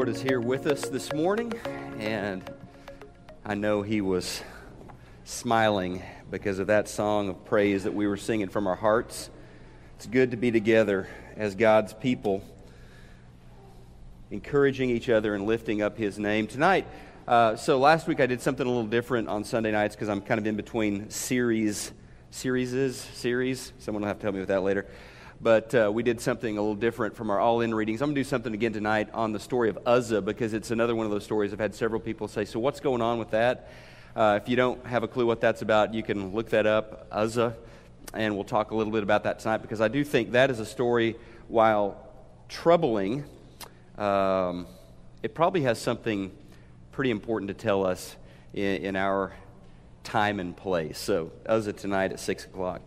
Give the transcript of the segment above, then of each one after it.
Lord is here with us this morning, and I know He was smiling because of that song of praise that we were singing from our hearts. It's good to be together as God's people, encouraging each other and lifting up His name. Tonight, uh, so last week I did something a little different on Sunday nights because I'm kind of in between series, series, series. Someone will have to help me with that later but uh, we did something a little different from our all in readings. I'm going to do something again tonight on the story of Uzzah because it's another one of those stories. I've had several people say, So, what's going on with that? Uh, if you don't have a clue what that's about, you can look that up, Uzzah, and we'll talk a little bit about that tonight because I do think that is a story, while troubling, um, it probably has something pretty important to tell us in, in our time and place. So, Uzzah tonight at 6 o'clock.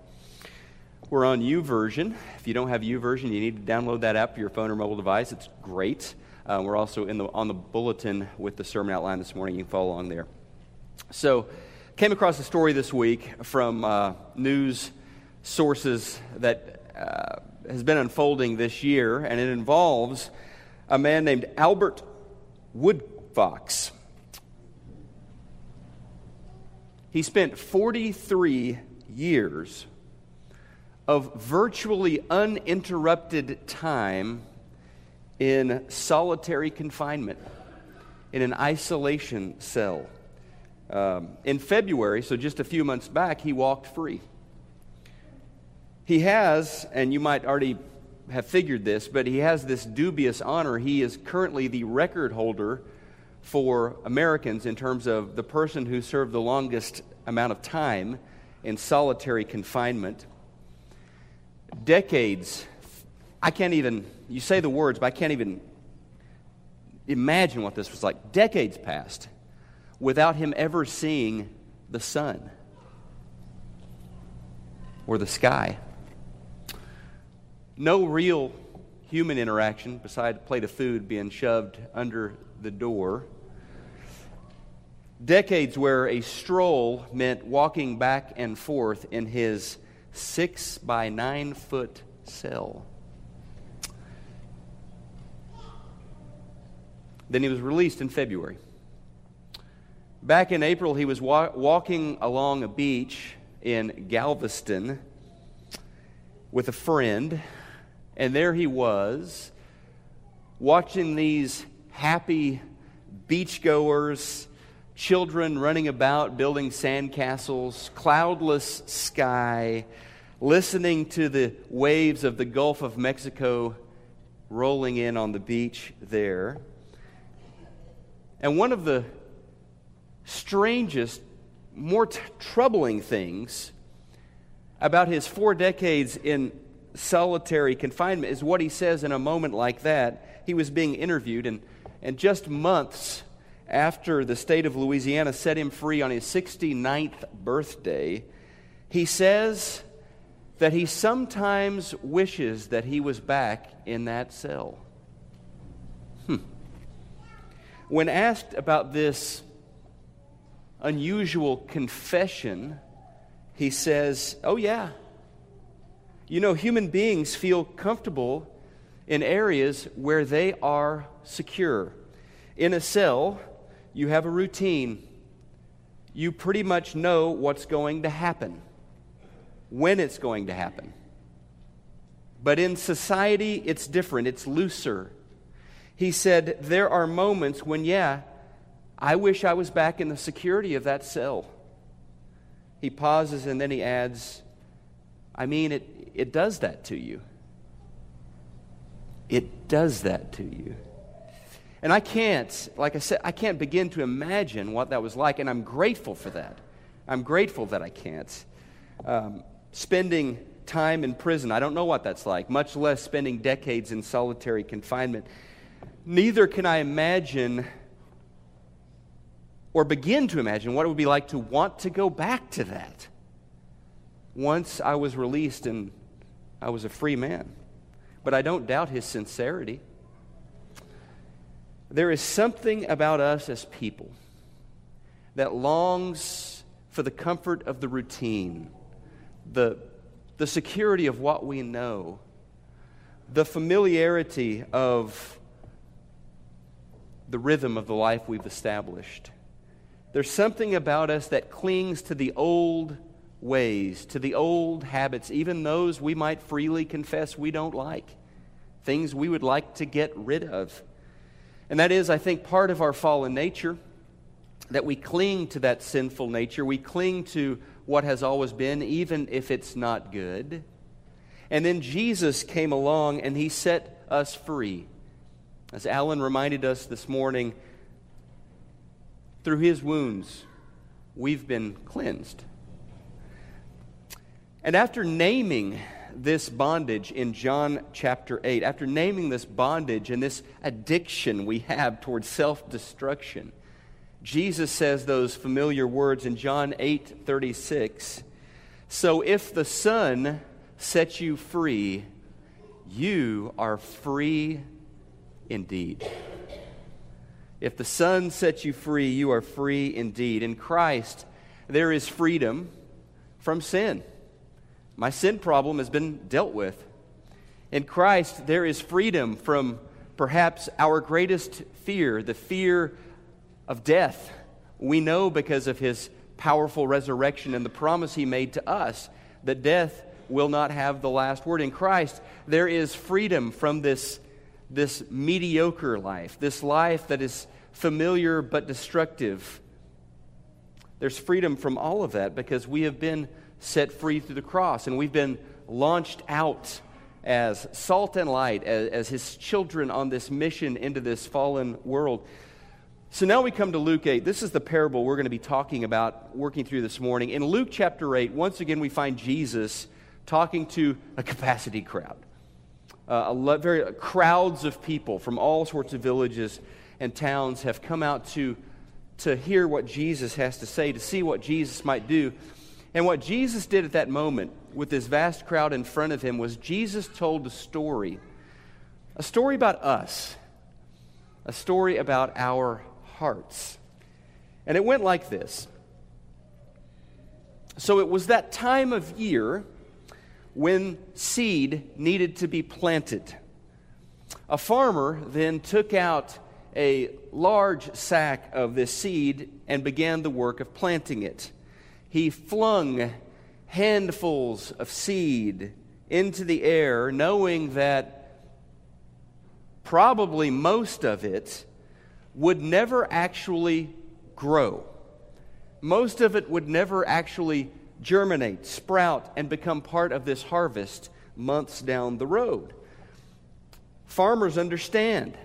We're on YouVersion. If you don't have YouVersion, you need to download that app for your phone or mobile device. It's great. Uh, we're also in the, on the bulletin with the sermon outline this morning. You can follow along there. So, came across a story this week from uh, news sources that uh, has been unfolding this year, and it involves a man named Albert Woodfox. He spent 43 years of virtually uninterrupted time in solitary confinement, in an isolation cell. Um, in February, so just a few months back, he walked free. He has, and you might already have figured this, but he has this dubious honor. He is currently the record holder for Americans in terms of the person who served the longest amount of time in solitary confinement decades, I can't even, you say the words, but I can't even imagine what this was like. Decades passed without him ever seeing the sun or the sky. No real human interaction beside a plate of food being shoved under the door. Decades where a stroll meant walking back and forth in his six by nine foot cell. Then he was released in February. Back in April, he was wa- walking along a beach in Galveston with a friend, and there he was watching these happy beachgoers children running about building sandcastles, cloudless sky, listening to the waves of the Gulf of Mexico rolling in on the beach there. And one of the strangest, more t- troubling things about his four decades in solitary confinement is what he says in a moment like that. He was being interviewed, and, and just months after the state of Louisiana set him free on his 69th birthday, he says that he sometimes wishes that he was back in that cell. Hmm. When asked about this unusual confession, he says, Oh, yeah. You know, human beings feel comfortable in areas where they are secure. In a cell, you have a routine. You pretty much know what's going to happen, when it's going to happen. But in society, it's different, it's looser. He said, There are moments when, yeah, I wish I was back in the security of that cell. He pauses and then he adds, I mean, it, it does that to you. It does that to you. And I can't, like I said, I can't begin to imagine what that was like, and I'm grateful for that. I'm grateful that I can't. Um, spending time in prison, I don't know what that's like, much less spending decades in solitary confinement. Neither can I imagine or begin to imagine what it would be like to want to go back to that once I was released and I was a free man. But I don't doubt his sincerity. There is something about us as people that longs for the comfort of the routine, the, the security of what we know, the familiarity of the rhythm of the life we've established. There's something about us that clings to the old ways, to the old habits, even those we might freely confess we don't like, things we would like to get rid of. And that is, I think, part of our fallen nature, that we cling to that sinful nature. We cling to what has always been, even if it's not good. And then Jesus came along and he set us free. As Alan reminded us this morning, through his wounds, we've been cleansed. And after naming this bondage in John chapter 8, after naming this bondage and this addiction we have towards self destruction, Jesus says those familiar words in John 8 36. So if the Son sets you free, you are free indeed. If the Son sets you free, you are free indeed. In Christ, there is freedom from sin. My sin problem has been dealt with. In Christ, there is freedom from perhaps our greatest fear, the fear of death. We know because of his powerful resurrection and the promise he made to us that death will not have the last word. In Christ, there is freedom from this, this mediocre life, this life that is familiar but destructive. There's freedom from all of that because we have been set free through the cross. And we've been launched out as salt and light, as, as, his children on this mission into this fallen world. So now we come to Luke 8. This is the parable we're going to be talking about, working through this morning. In Luke chapter 8, once again, we find Jesus talking to a capacity crowd. Uh, a lot, very uh, crowds of people from all sorts of villages and towns have come out to, to hear what Jesus has to say, to see what Jesus might do. And what Jesus did at that moment with this vast crowd in front of him was Jesus told a story, a story about us, a story about our hearts. And it went like this. So it was that time of year when seed needed to be planted. A farmer then took out a large sack of this seed and began the work of planting it he flung handfuls of seed into the air, knowing that probably most of it would never actually grow. Most of it would never actually germinate, sprout, and become part of this harvest months down the road. Farmers understand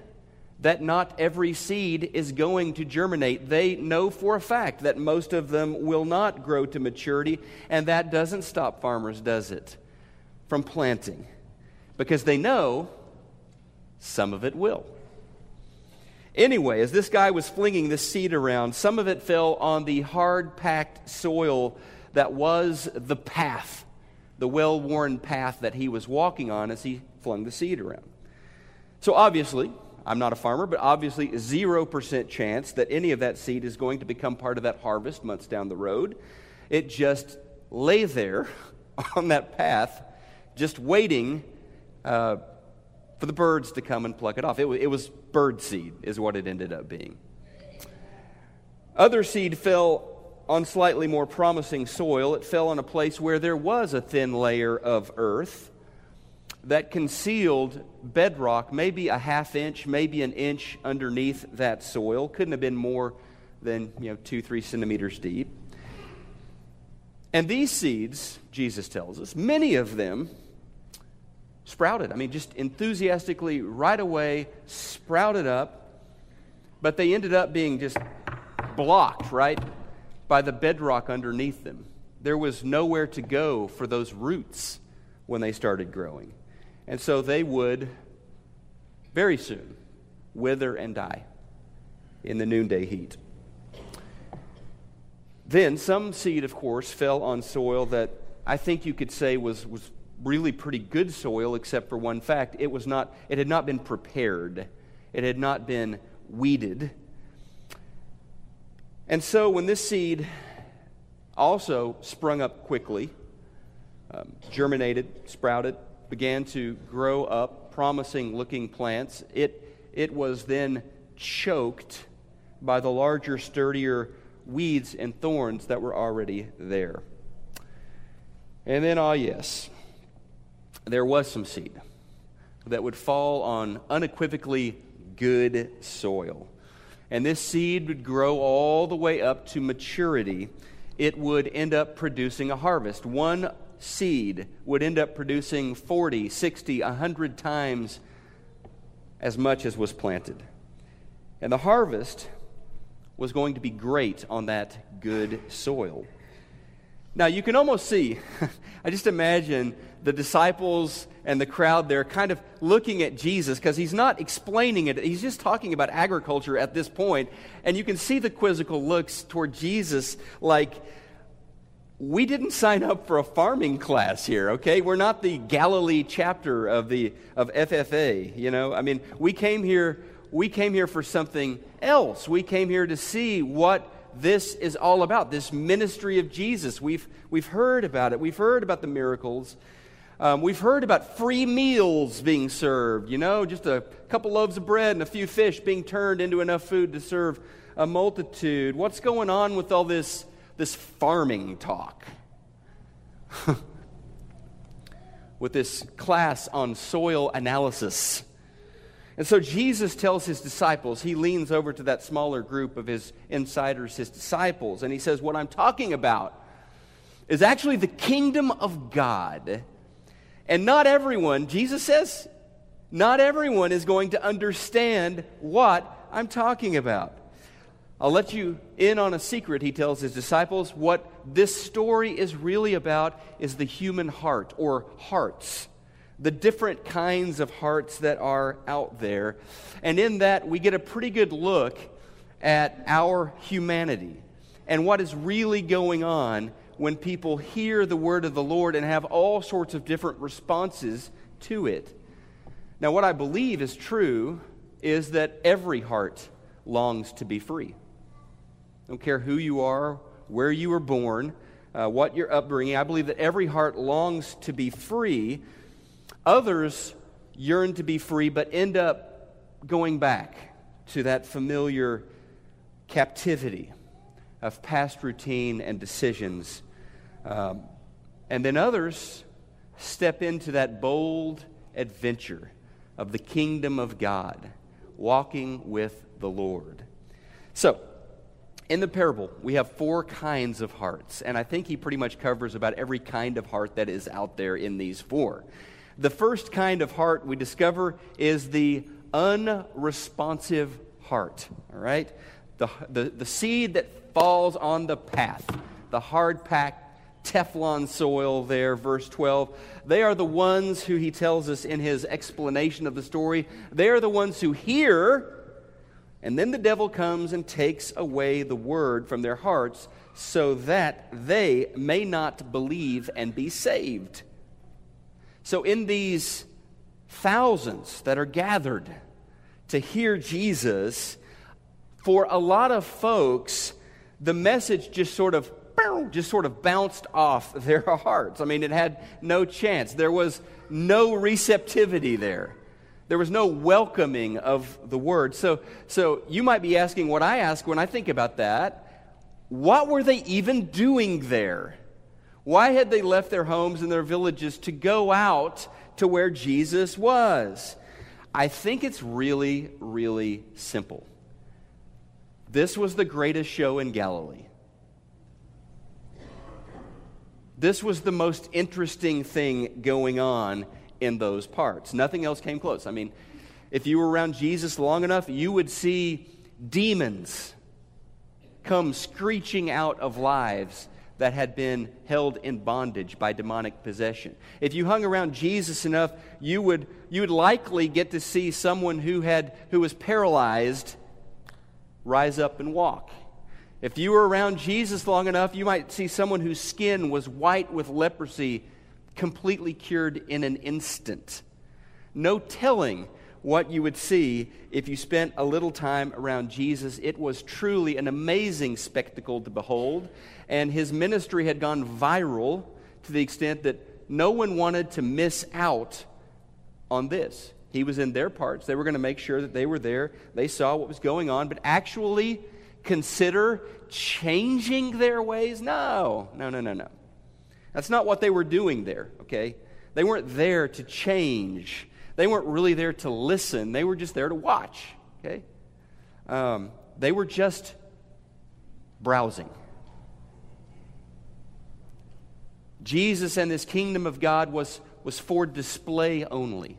that not every seed is going to germinate. They know for a fact that most of them will not grow to maturity, and that doesn't stop farmers, does it, from planting? Because they know some of it will. Anyway, as this guy was flinging this seed around, some of it fell on the hard packed soil that was the path, the well worn path that he was walking on as he flung the seed around. So obviously, I'm not a farmer, but obviously 0% chance that any of that seed is going to become part of that harvest months down the road. It just lay there on that path, just waiting uh, for the birds to come and pluck it off. It, it was bird seed, is what it ended up being. Other seed fell on slightly more promising soil. It fell on a place where there was a thin layer of earth that concealed bedrock, maybe a half inch, maybe an inch underneath that soil. Couldn't have been more than you know two, three centimeters deep. And these seeds, Jesus tells us, many of them sprouted. I mean, just enthusiastically, right away, sprouted up, but they ended up being just blocked, right, by the bedrock underneath them. There was nowhere to go for those roots when they started growing. And so they would very soon wither and die in the noonday heat. Then some seed, of course, fell on soil that I think you could say was, was really pretty good soil, except for one fact. It, was not, it had not been prepared, it had not been weeded. And so when this seed also sprung up quickly, um, germinated, sprouted, began to grow up promising looking plants. It, it was then choked by the larger, sturdier weeds and thorns that were already there. And then, ah, yes, there was some seed that would fall on unequivocally good soil. And this seed would grow all the way up to maturity. It would end up producing a harvest. One seed would end up producing 40, 60, 100 times as much as was planted. And the harvest was going to be great on that good soil. Now, you can almost see, I just imagine the disciples and the crowd there kind of looking at Jesus because he's not explaining it. He's just talking about agriculture at this point, And you can see the quizzical looks toward Jesus like, we didn't sign up for a farming class here, okay? We're not the Galilee chapter of the of FFA, you know? I mean, we came here we came here for something else. We came here to see what this is all about this ministry of Jesus. We've, we've heard about it, we've heard about the miracles. Um, we've heard about free meals being served, you know, just a couple loaves of bread and a few fish being turned into enough food to serve a multitude. What's going on with all this, this farming talk? with this class on soil analysis. And so Jesus tells his disciples, he leans over to that smaller group of his insiders, his disciples, and he says, What I'm talking about is actually the kingdom of God. And not everyone, Jesus says, not everyone is going to understand what I'm talking about. I'll let you in on a secret, he tells his disciples. What this story is really about is the human heart or hearts the different kinds of hearts that are out there. And in that, we get a pretty good look at our humanity and what is really going on when people hear the word of the Lord and have all sorts of different responses to it. Now, what I believe is true is that every heart longs to be free. Don't care who you are, where you were born, uh, what your upbringing. I believe that every heart longs to be free Others yearn to be free, but end up going back to that familiar captivity of past routine and decisions. Um, and then others step into that bold adventure of the kingdom of God, walking with the Lord. So, in the parable, we have four kinds of hearts, and I think he pretty much covers about every kind of heart that is out there in these four. The first kind of heart we discover is the unresponsive heart. All right? The, the, the seed that falls on the path, the hard packed Teflon soil there, verse 12. They are the ones who he tells us in his explanation of the story. They are the ones who hear, and then the devil comes and takes away the word from their hearts so that they may not believe and be saved. So, in these thousands that are gathered to hear Jesus, for a lot of folks, the message just sort of just sort of bounced off their hearts. I mean, it had no chance. There was no receptivity there. There was no welcoming of the word. So, so you might be asking what I ask when I think about that. What were they even doing there? Why had they left their homes and their villages to go out to where Jesus was? I think it's really, really simple. This was the greatest show in Galilee. This was the most interesting thing going on in those parts. Nothing else came close. I mean, if you were around Jesus long enough, you would see demons come screeching out of lives that had been held in bondage by demonic possession. If you hung around Jesus enough, you would, you would likely get to see someone who, had, who was paralyzed rise up and walk. If you were around Jesus long enough, you might see someone whose skin was white with leprosy, completely cured in an instant. No telling what you would see if you spent a little time around Jesus. It was truly an amazing spectacle to behold, and his ministry had gone viral to the extent that no one wanted to miss out on this. He was in their parts. They were going to make sure that they were there. They saw what was going on, but actually consider changing their ways? No, no, no, no, no. That's not what they were doing there, okay? They weren't there to change. They weren't really there to listen. They were just there to watch, okay? Um, they were just browsing. Jesus and this kingdom of God was, was for display only.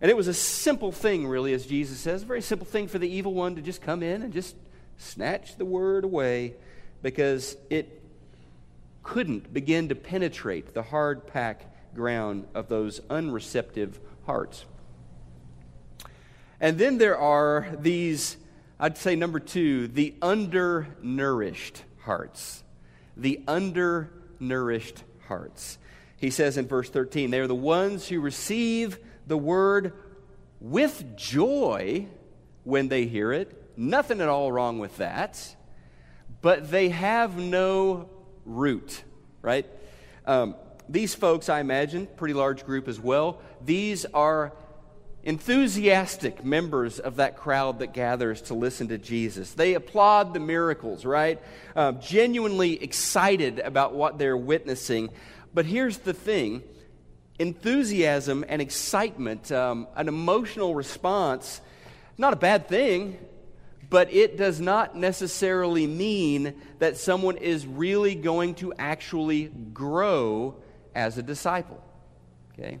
And it was a simple thing, really, as Jesus says, a very simple thing for the evil one to just come in and just snatch the word away because it couldn't begin to penetrate the hard pack ground of those unreceptive hearts. And then there are these, I'd say number two, the undernourished hearts. The undernourished hearts. He says in verse 13, they are the ones who receive the word with joy when they hear it. Nothing at all wrong with that. But they have no root, right? Um, these folks, I imagine, pretty large group as well, these are enthusiastic members of that crowd that gathers to listen to Jesus. They applaud the miracles, right? Uh, genuinely excited about what they're witnessing. But here's the thing enthusiasm and excitement, um, an emotional response, not a bad thing, but it does not necessarily mean that someone is really going to actually grow as a disciple. Okay?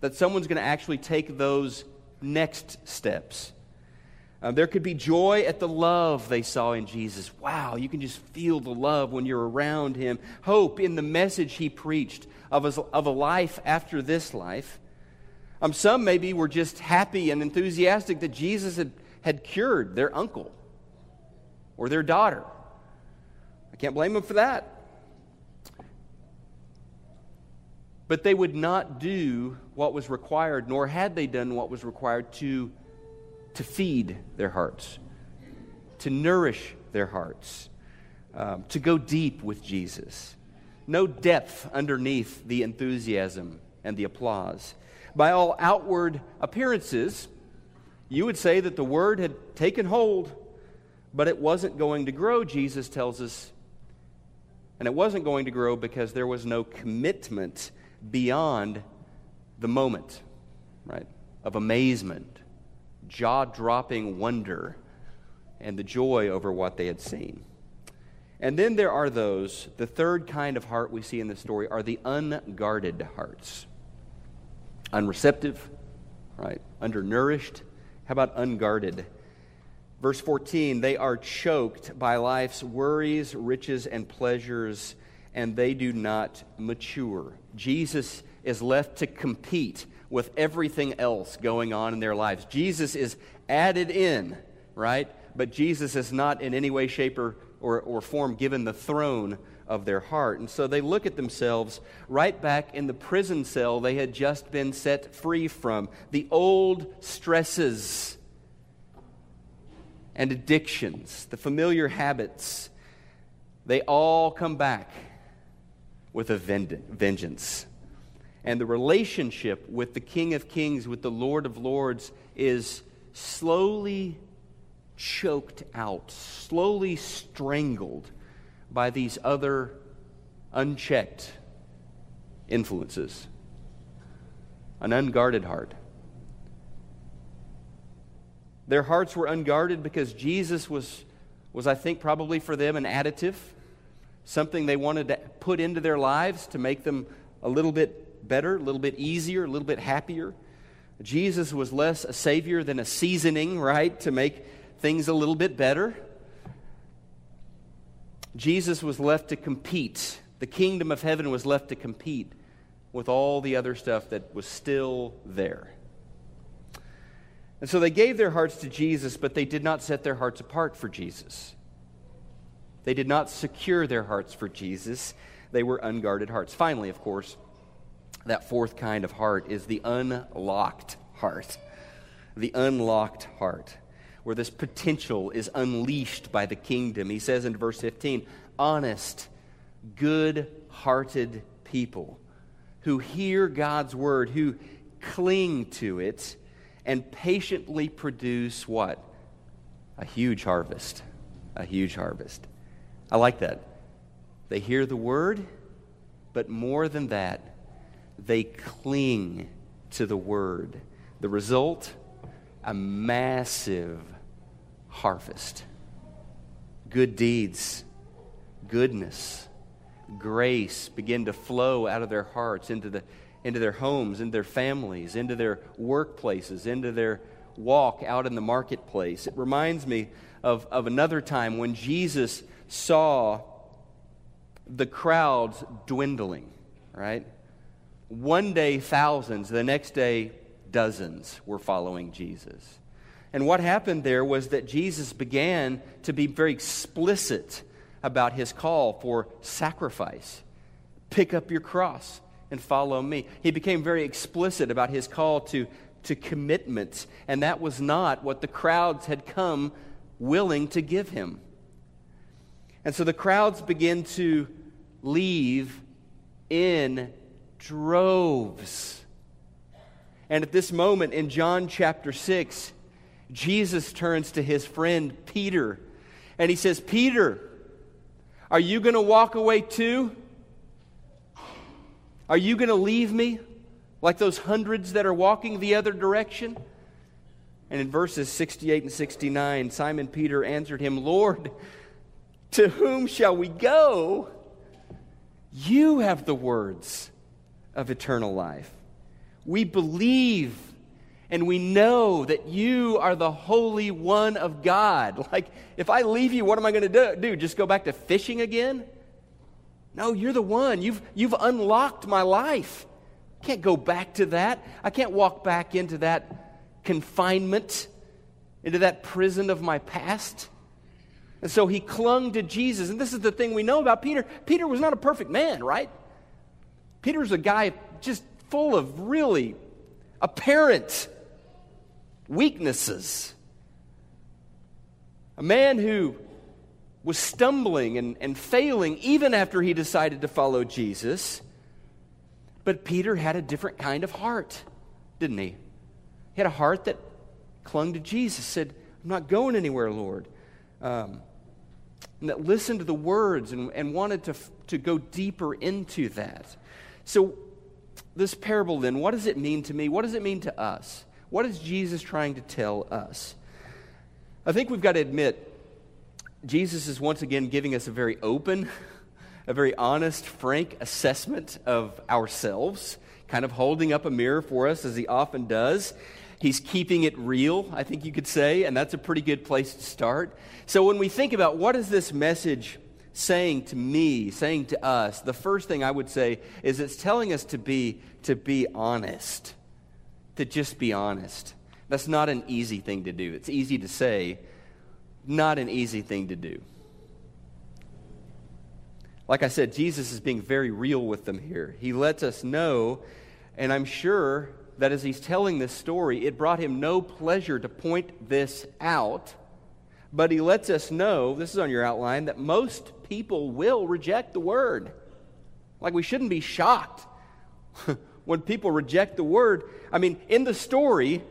That someone's going to actually take those next steps. Uh, there could be joy at the love they saw in Jesus. Wow, you can just feel the love when you're around him. Hope in the message he preached of a, of a life after this life. Um, some maybe were just happy and enthusiastic that Jesus had, had cured their uncle or their daughter. I can't blame them for that. But they would not do what was required, nor had they done what was required to, to feed their hearts, to nourish their hearts, um, to go deep with Jesus no depth underneath the enthusiasm and the applause. By all outward appearances, you would say that the word had taken hold, but it wasn't going to grow, Jesus tells us. And it wasn't going to grow because there was no commitment beyond the moment, right, of amazement, jaw dropping wonder, and the joy over what they had seen. And then there are those, the third kind of heart we see in the story are the unguarded hearts. Unreceptive, right? Undernourished. How about unguarded? Verse 14, they are choked by life's worries, riches, and pleasures, and they do not mature. Jesus is left to compete with everything else going on in their lives. Jesus is added in, right? But Jesus is not in any way, shape, or or, or form given the throne of their heart. And so they look at themselves right back in the prison cell they had just been set free from. The old stresses and addictions, the familiar habits, they all come back with a vengeance. And the relationship with the King of Kings, with the Lord of Lords, is slowly choked out, slowly strangled by these other unchecked influences. An unguarded heart. Their hearts were unguarded because Jesus was, was, I think, probably for them an additive, something they wanted to put into their lives to make them a little bit better, a little bit easier, a little bit happier. Jesus was less a savior than a seasoning, right, to make things a little bit better. Jesus was left to compete. The kingdom of heaven was left to compete with all the other stuff that was still there. And so they gave their hearts to Jesus, but they did not set their hearts apart for Jesus. They did not secure their hearts for Jesus. They were unguarded hearts. Finally, of course, that fourth kind of heart is the unlocked heart. The unlocked heart where this potential is unleashed by the kingdom. He says in verse 15, honest, good hearted people who hear God's word, who cling to it and patiently produce what? A huge harvest. A huge harvest. I like that. They hear the word, but more than that, they cling to the word. The result? A massive harvest. Good deeds, goodness, grace begin to flow out of their hearts into, the, into their homes, into their families, into their workplaces, into their walk out in the marketplace. It reminds me of, of another time when Jesus saw the crowds dwindling, right? One day, thousands, the next day, dozens were following Jesus. And what happened there was that Jesus began to be very explicit about his call for sacrifice. Pick up your cross and follow me. He became very explicit about his call to, to commitment, and that was not what the crowds had come willing to give him. And so the crowds begin to leave in droves. And at this moment in John chapter 6, Jesus turns to his friend Peter and he says, Peter, are you going to walk away too? Are you going to leave me like those hundreds that are walking the other direction? And in verses 68 and 69, Simon Peter answered him, Lord, to whom shall we go? You have the words of eternal life. We believe and we know that you are the Holy One of God. Like, if I leave you, what am I going to do? Just go back to fishing again? No, you're the one. You've, you've unlocked my life. I can't go back to that. I can't walk back into that confinement, into that prison of my past. And so he clung to Jesus. And this is the thing we know about Peter. Peter was not a perfect man, right? Peter was a guy just full of really apparent weaknesses. A man who was stumbling and, and failing even after he decided to follow Jesus. But Peter had a different kind of heart, didn't he? He had a heart that clung to Jesus, said, I'm not going anywhere, Lord. Um, and that listened to the words and, and wanted to, to go deeper into that. So, this parable then, what does it mean to me? What does it mean to us? What is Jesus trying to tell us? I think we've got to admit, Jesus is once again giving us a very open, a very honest, frank assessment of ourselves, kind of holding up a mirror for us as he often does. He's keeping it real, I think you could say, and that's a pretty good place to start. So when we think about what is this message saying to me, saying to us, the first thing I would say is it's telling us to be to be honest to just be honest. That's not an easy thing to do. It's easy to say, not an easy thing to do. Like I said, Jesus is being very real with them here. He lets us know, and I'm sure that as he's telling this story, it brought him no pleasure to point this out. But he lets us know, this is on your outline, that most people will reject the word. Like we shouldn't be shocked when people reject the word. I mean, in the story,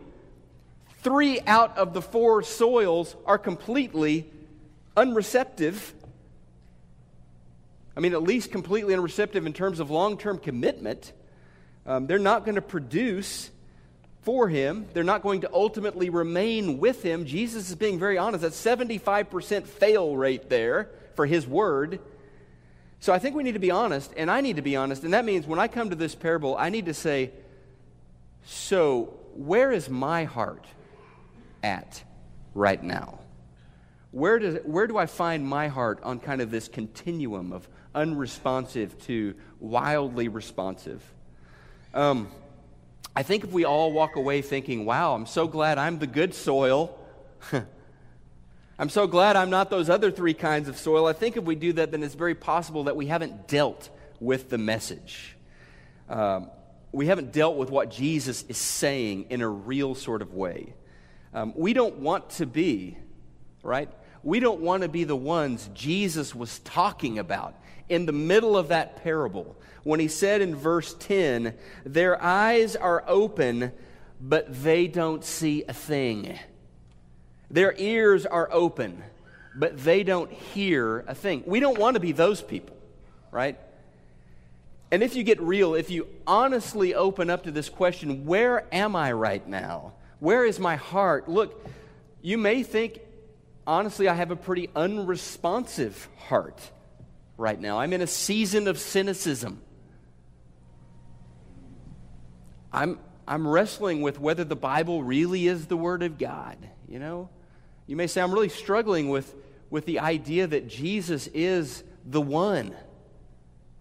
three out of the four soils are completely unreceptive. I mean, at least completely unreceptive in terms of long term commitment. Um, they're not going to produce for him. They're not going to ultimately remain with him. Jesus is being very honest. That's 75% fail rate there for his word. So I think we need to be honest, and I need to be honest. And that means when I come to this parable, I need to say, so where is my heart at right now? Where, does, where do I find my heart on kind of this continuum of unresponsive to wildly responsive? Um, I think if we all walk away thinking, wow, I'm so glad I'm the good soil. I'm so glad I'm not those other three kinds of soil. I think if we do that, then it's very possible that we haven't dealt with the message. Um, we haven't dealt with what Jesus is saying in a real sort of way. Um, we don't want to be, right? we don't want to be the ones Jesus was talking about in the middle of that parable when he said in verse 10, Their eyes are open, but they don't see a thing. Their ears are open, but they don't hear a thing. We don't want to be those people, right? And if you get real, if you honestly open up to this question, where am I right now? Where is my heart? Look, you may think, honestly, I have a pretty unresponsive heart right now. I'm in a season of cynicism. I'm, I'm wrestling with whether the Bible really is the Word of God, you know? You may say, I'm really struggling with, with the idea that Jesus is the one,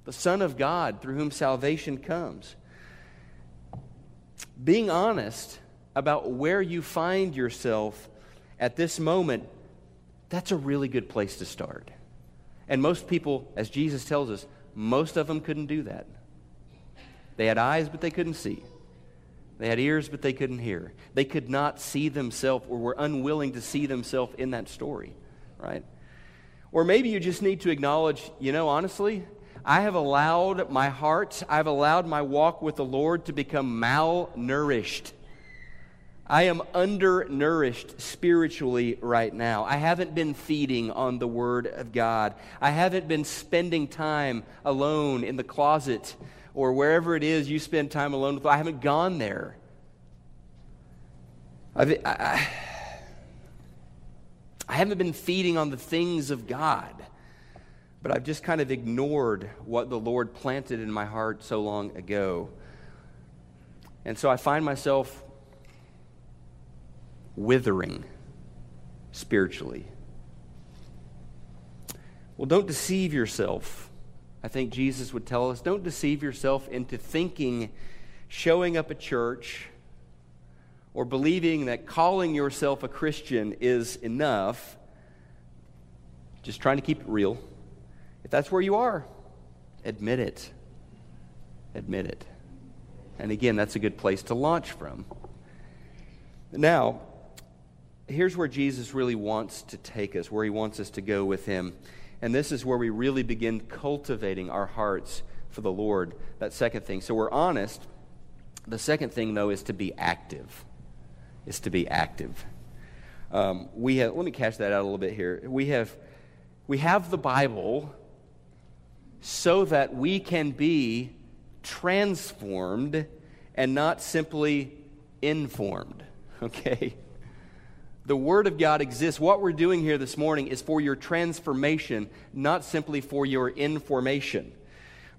the Son of God through whom salvation comes. Being honest about where you find yourself at this moment, that's a really good place to start. And most people, as Jesus tells us, most of them couldn't do that. They had eyes, but they couldn't see. They had ears, but they couldn't hear. They could not see themselves or were unwilling to see themselves in that story, right? Or maybe you just need to acknowledge, you know, honestly, I have allowed my heart, I've allowed my walk with the Lord to become malnourished. I am undernourished spiritually right now. I haven't been feeding on the Word of God. I haven't been spending time alone in the closet or wherever it is you spend time alone with. I haven't gone there. I've, I, I haven't been feeding on the things of God, but I've just kind of ignored what the Lord planted in my heart so long ago. And so I find myself withering spiritually. Well, don't deceive yourself. I think Jesus would tell us don't deceive yourself into thinking showing up at church or believing that calling yourself a Christian is enough. Just trying to keep it real. If that's where you are, admit it. Admit it. And again, that's a good place to launch from. Now, here's where Jesus really wants to take us, where he wants us to go with him. And this is where we really begin cultivating our hearts for the Lord. That second thing. So we're honest. The second thing, though, is to be active. Is to be active. Um, we have, let me catch that out a little bit here. We have, we have the Bible so that we can be transformed and not simply informed. Okay? The Word of God exists. What we're doing here this morning is for your transformation, not simply for your information.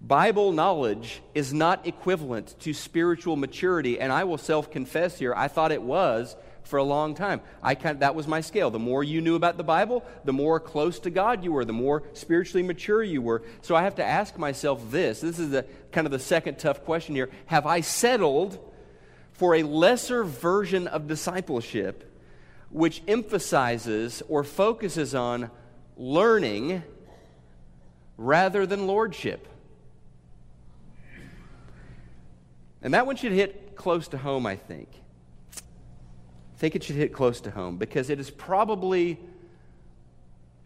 Bible knowledge is not equivalent to spiritual maturity, and I will self confess here, I thought it was for a long time. I kind that was my scale. The more you knew about the Bible, the more close to God you were, the more spiritually mature you were. So I have to ask myself this. This is the kind of the second tough question here. Have I settled for a lesser version of discipleship which emphasizes or focuses on learning rather than lordship. And that one should hit close to home, I think. I think it should hit close to home because it is probably,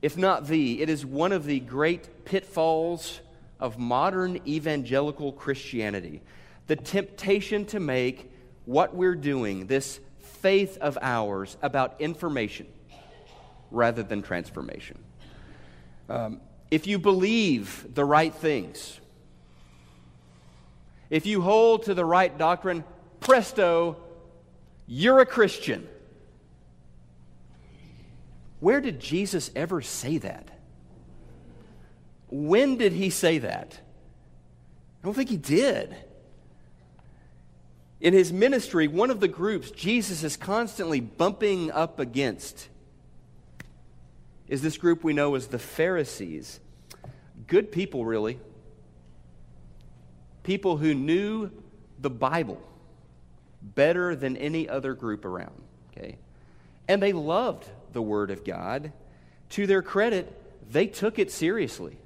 if not the, it is one of the great pitfalls of modern evangelical Christianity. The temptation to make what we're doing, this faith of ours about information rather than transformation. Um, if you believe the right things, if you hold to the right doctrine, presto, you're a Christian. Where did Jesus ever say that? When did he say that? I don't think he did. In his ministry, one of the groups Jesus is constantly bumping up against is this group we know as the Pharisees. Good people, really. People who knew the Bible better than any other group around. Okay? And they loved the Word of God. To their credit, they took it seriously.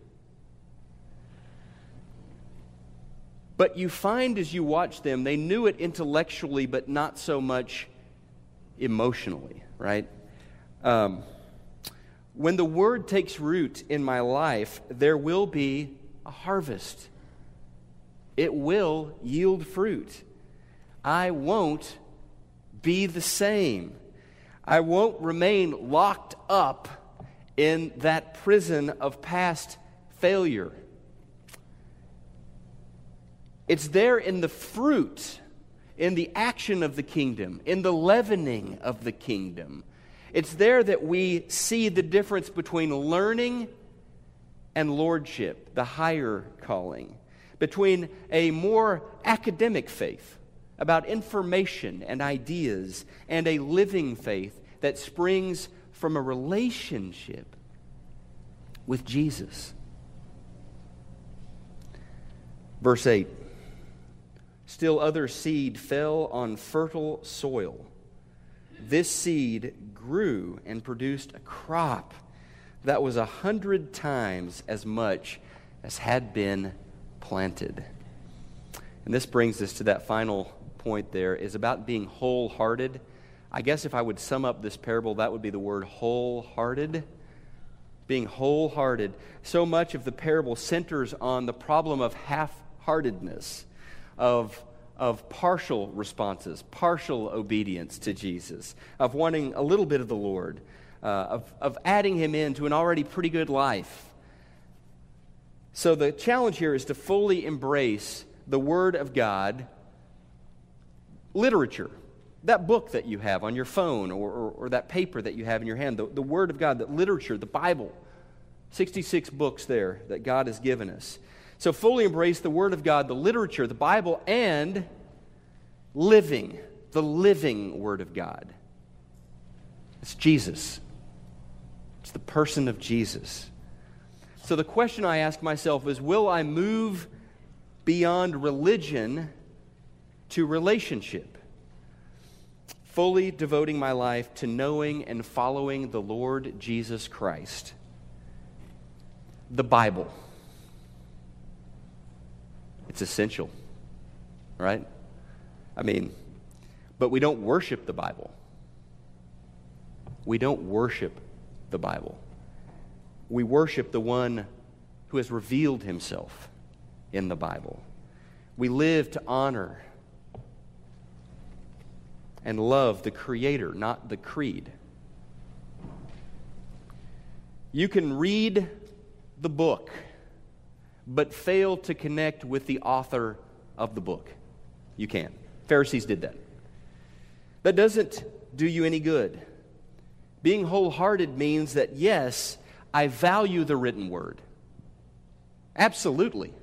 But you find as you watch them, they knew it intellectually, but not so much emotionally, right? Um, when the word takes root in my life, there will be a harvest. It will yield fruit. I won't be the same. I won't remain locked up in that prison of past failure. It's there in the fruit, in the action of the kingdom, in the leavening of the kingdom. It's there that we see the difference between learning and lordship, the higher calling, between a more academic faith about information and ideas and a living faith that springs from a relationship with Jesus. Verse 8 Still other seed fell on fertile soil. This seed grew and produced a crop that was a hundred times as much as had been planted. And this brings us to that final point there is about being wholehearted. I guess if I would sum up this parable, that would be the word wholehearted. Being wholehearted. So much of the parable centers on the problem of half heartedness, of, of partial responses, partial obedience to Jesus, of wanting a little bit of the Lord, uh, of, of adding Him into an already pretty good life. So the challenge here is to fully embrace the Word of God literature, that book that you have on your phone or, or, or, that paper that you have in your hand, the, the Word of God, that literature, the Bible. 66 books there that God has given us. So fully embrace the Word of God, the literature, the Bible, and living, the living Word of God. It's Jesus, it's the person of Jesus. So the question I ask myself is Will I move beyond religion to relationship, fully devoting my life to knowing and following the Lord Jesus Christ. The Bible. It's essential, right? I mean, but we don't worship the Bible. We don't worship the Bible. We worship the one who has revealed himself in the Bible. We live to honor and love the Creator, not the creed. You can read the book, but fail to connect with the author of the book. You can. Pharisees did that. That doesn't do you any good. Being wholehearted means that, yes, I value the written word. Absolutely.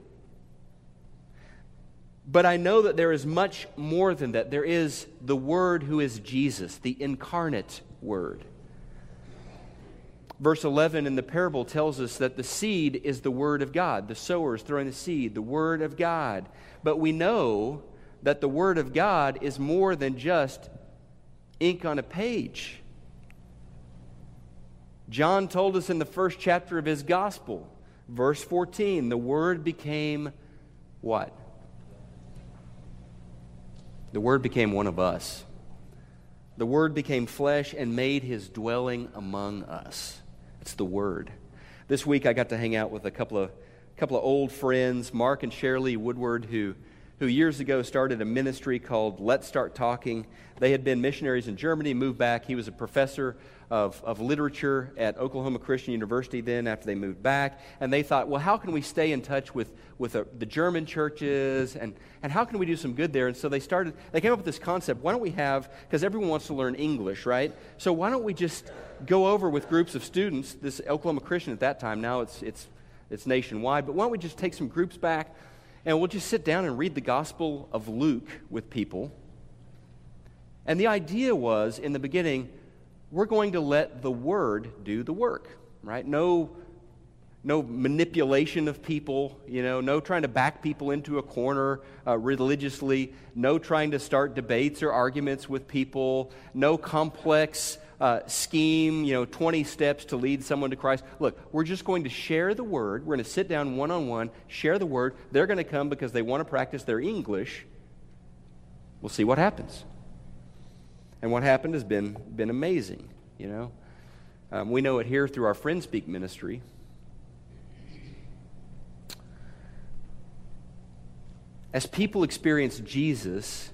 But I know that there is much more than that. There is the Word who is Jesus, the incarnate Word. Verse 11 in the parable tells us that the seed is the Word of God. The sower is throwing the seed, the Word of God. But we know that the Word of God is more than just ink on a page. John told us in the first chapter of his gospel, verse 14, the Word became what? The Word became one of us. The Word became flesh and made his dwelling among us. It's the Word. This week I got to hang out with a couple of, couple of old friends, Mark and Shirley Woodward, who who years ago started a ministry called Let's Start Talking. They had been missionaries in Germany, moved back. He was a professor of, of literature at Oklahoma Christian University then after they moved back. And they thought, well, how can we stay in touch with, with the, the German churches and, and how can we do some good there? And so they started, they came up with this concept why don't we have, because everyone wants to learn English, right? So why don't we just go over with groups of students, this Oklahoma Christian at that time, now it's, it's, it's nationwide, but why don't we just take some groups back? And we'll just sit down and read the Gospel of Luke with people. And the idea was, in the beginning, we're going to let the Word do the work, right? No, no manipulation of people, you know, no trying to back people into a corner uh, religiously, no trying to start debates or arguments with people, no complex uh, scheme, you know, 20 steps to lead someone to Christ. Look, we're just going to share the word. We're going to sit down one on one, share the word. They're going to come because they want to practice their English. We'll see what happens. And what happened has been, been amazing, you know. Um, we know it here through our Friend Speak ministry. As people experience Jesus,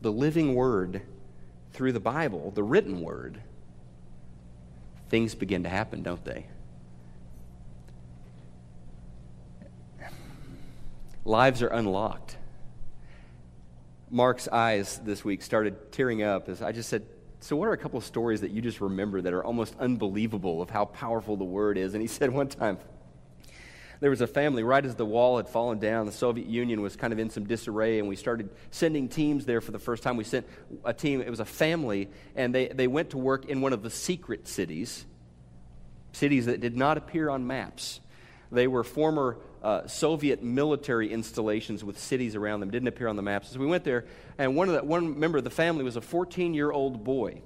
the living word, through the Bible, the written word, things begin to happen, don't they? Lives are unlocked. Mark's eyes this week started tearing up as I just said, So, what are a couple of stories that you just remember that are almost unbelievable of how powerful the word is? And he said one time, there was a family right as the wall had fallen down. The Soviet Union was kind of in some disarray, and we started sending teams there for the first time. We sent a team, it was a family, and they, they went to work in one of the secret cities, cities that did not appear on maps. They were former uh, Soviet military installations with cities around them, didn't appear on the maps. So we went there, and one, of the, one member of the family was a 14 year old boy.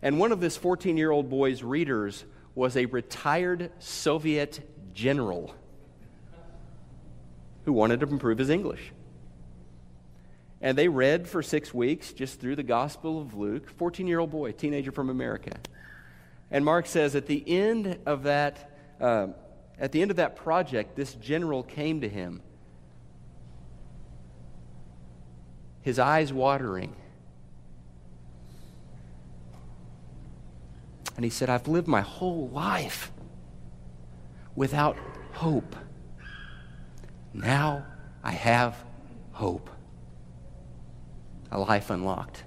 And one of this 14 year old boy's readers was a retired Soviet general who wanted to improve his English. And they read for six weeks just through the Gospel of Luke, 14 year old boy, teenager from America. And Mark says at the end of that, uh, at the end of that project, this general came to him, his eyes watering. And he said, I've lived my whole life without hope. Now I have hope. A life unlocked.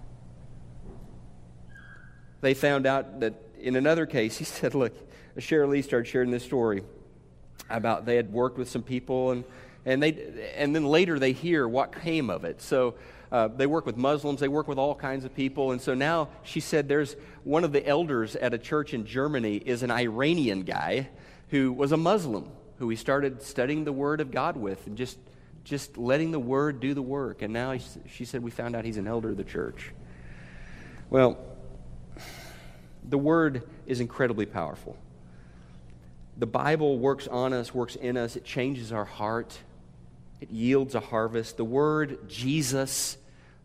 They found out that in another case, he said, Look, Shirley started sharing this story about they had worked with some people, and, and, they, and then later they hear what came of it. So uh, they work with Muslims, they work with all kinds of people. And so now she said there's one of the elders at a church in Germany is an Iranian guy who was a Muslim, who he started studying the Word of God with and just, just letting the Word do the work. And now he, she said, We found out he's an elder of the church. Well, the Word is incredibly powerful. The Bible works on us, works in us, it changes our heart, it yields a harvest. The Word, Jesus,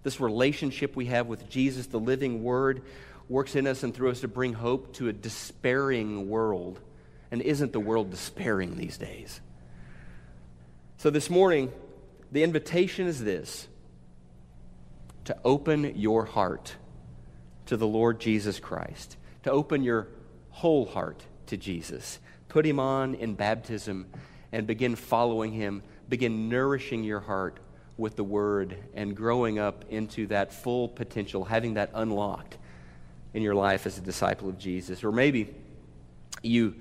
this relationship we have with Jesus, the living Word, works in us and through us to bring hope to a despairing world. And isn't the world despairing these days? So this morning, the invitation is this to open your heart to the Lord Jesus Christ, to open your whole heart to Jesus. Put him on in baptism and begin following him, begin nourishing your heart with the word and growing up into that full potential, having that unlocked in your life as a disciple of Jesus. Or maybe you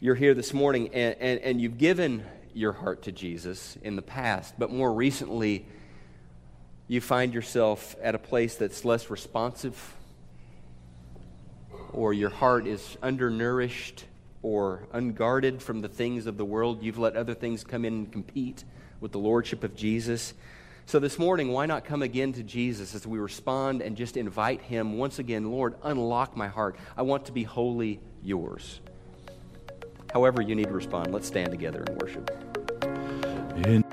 you're here this morning and, and, and you've given your heart to Jesus in the past, but more recently, you find yourself at a place that's less responsive, or your heart is undernourished or unguarded from the things of the world. You've let other things come in and compete with the Lordship of Jesus. So this morning, why not come again to Jesus as we respond and just invite Him once again, Lord, unlock my heart. I want to be wholly yours. However, you need to respond. Let's stand together and worship. In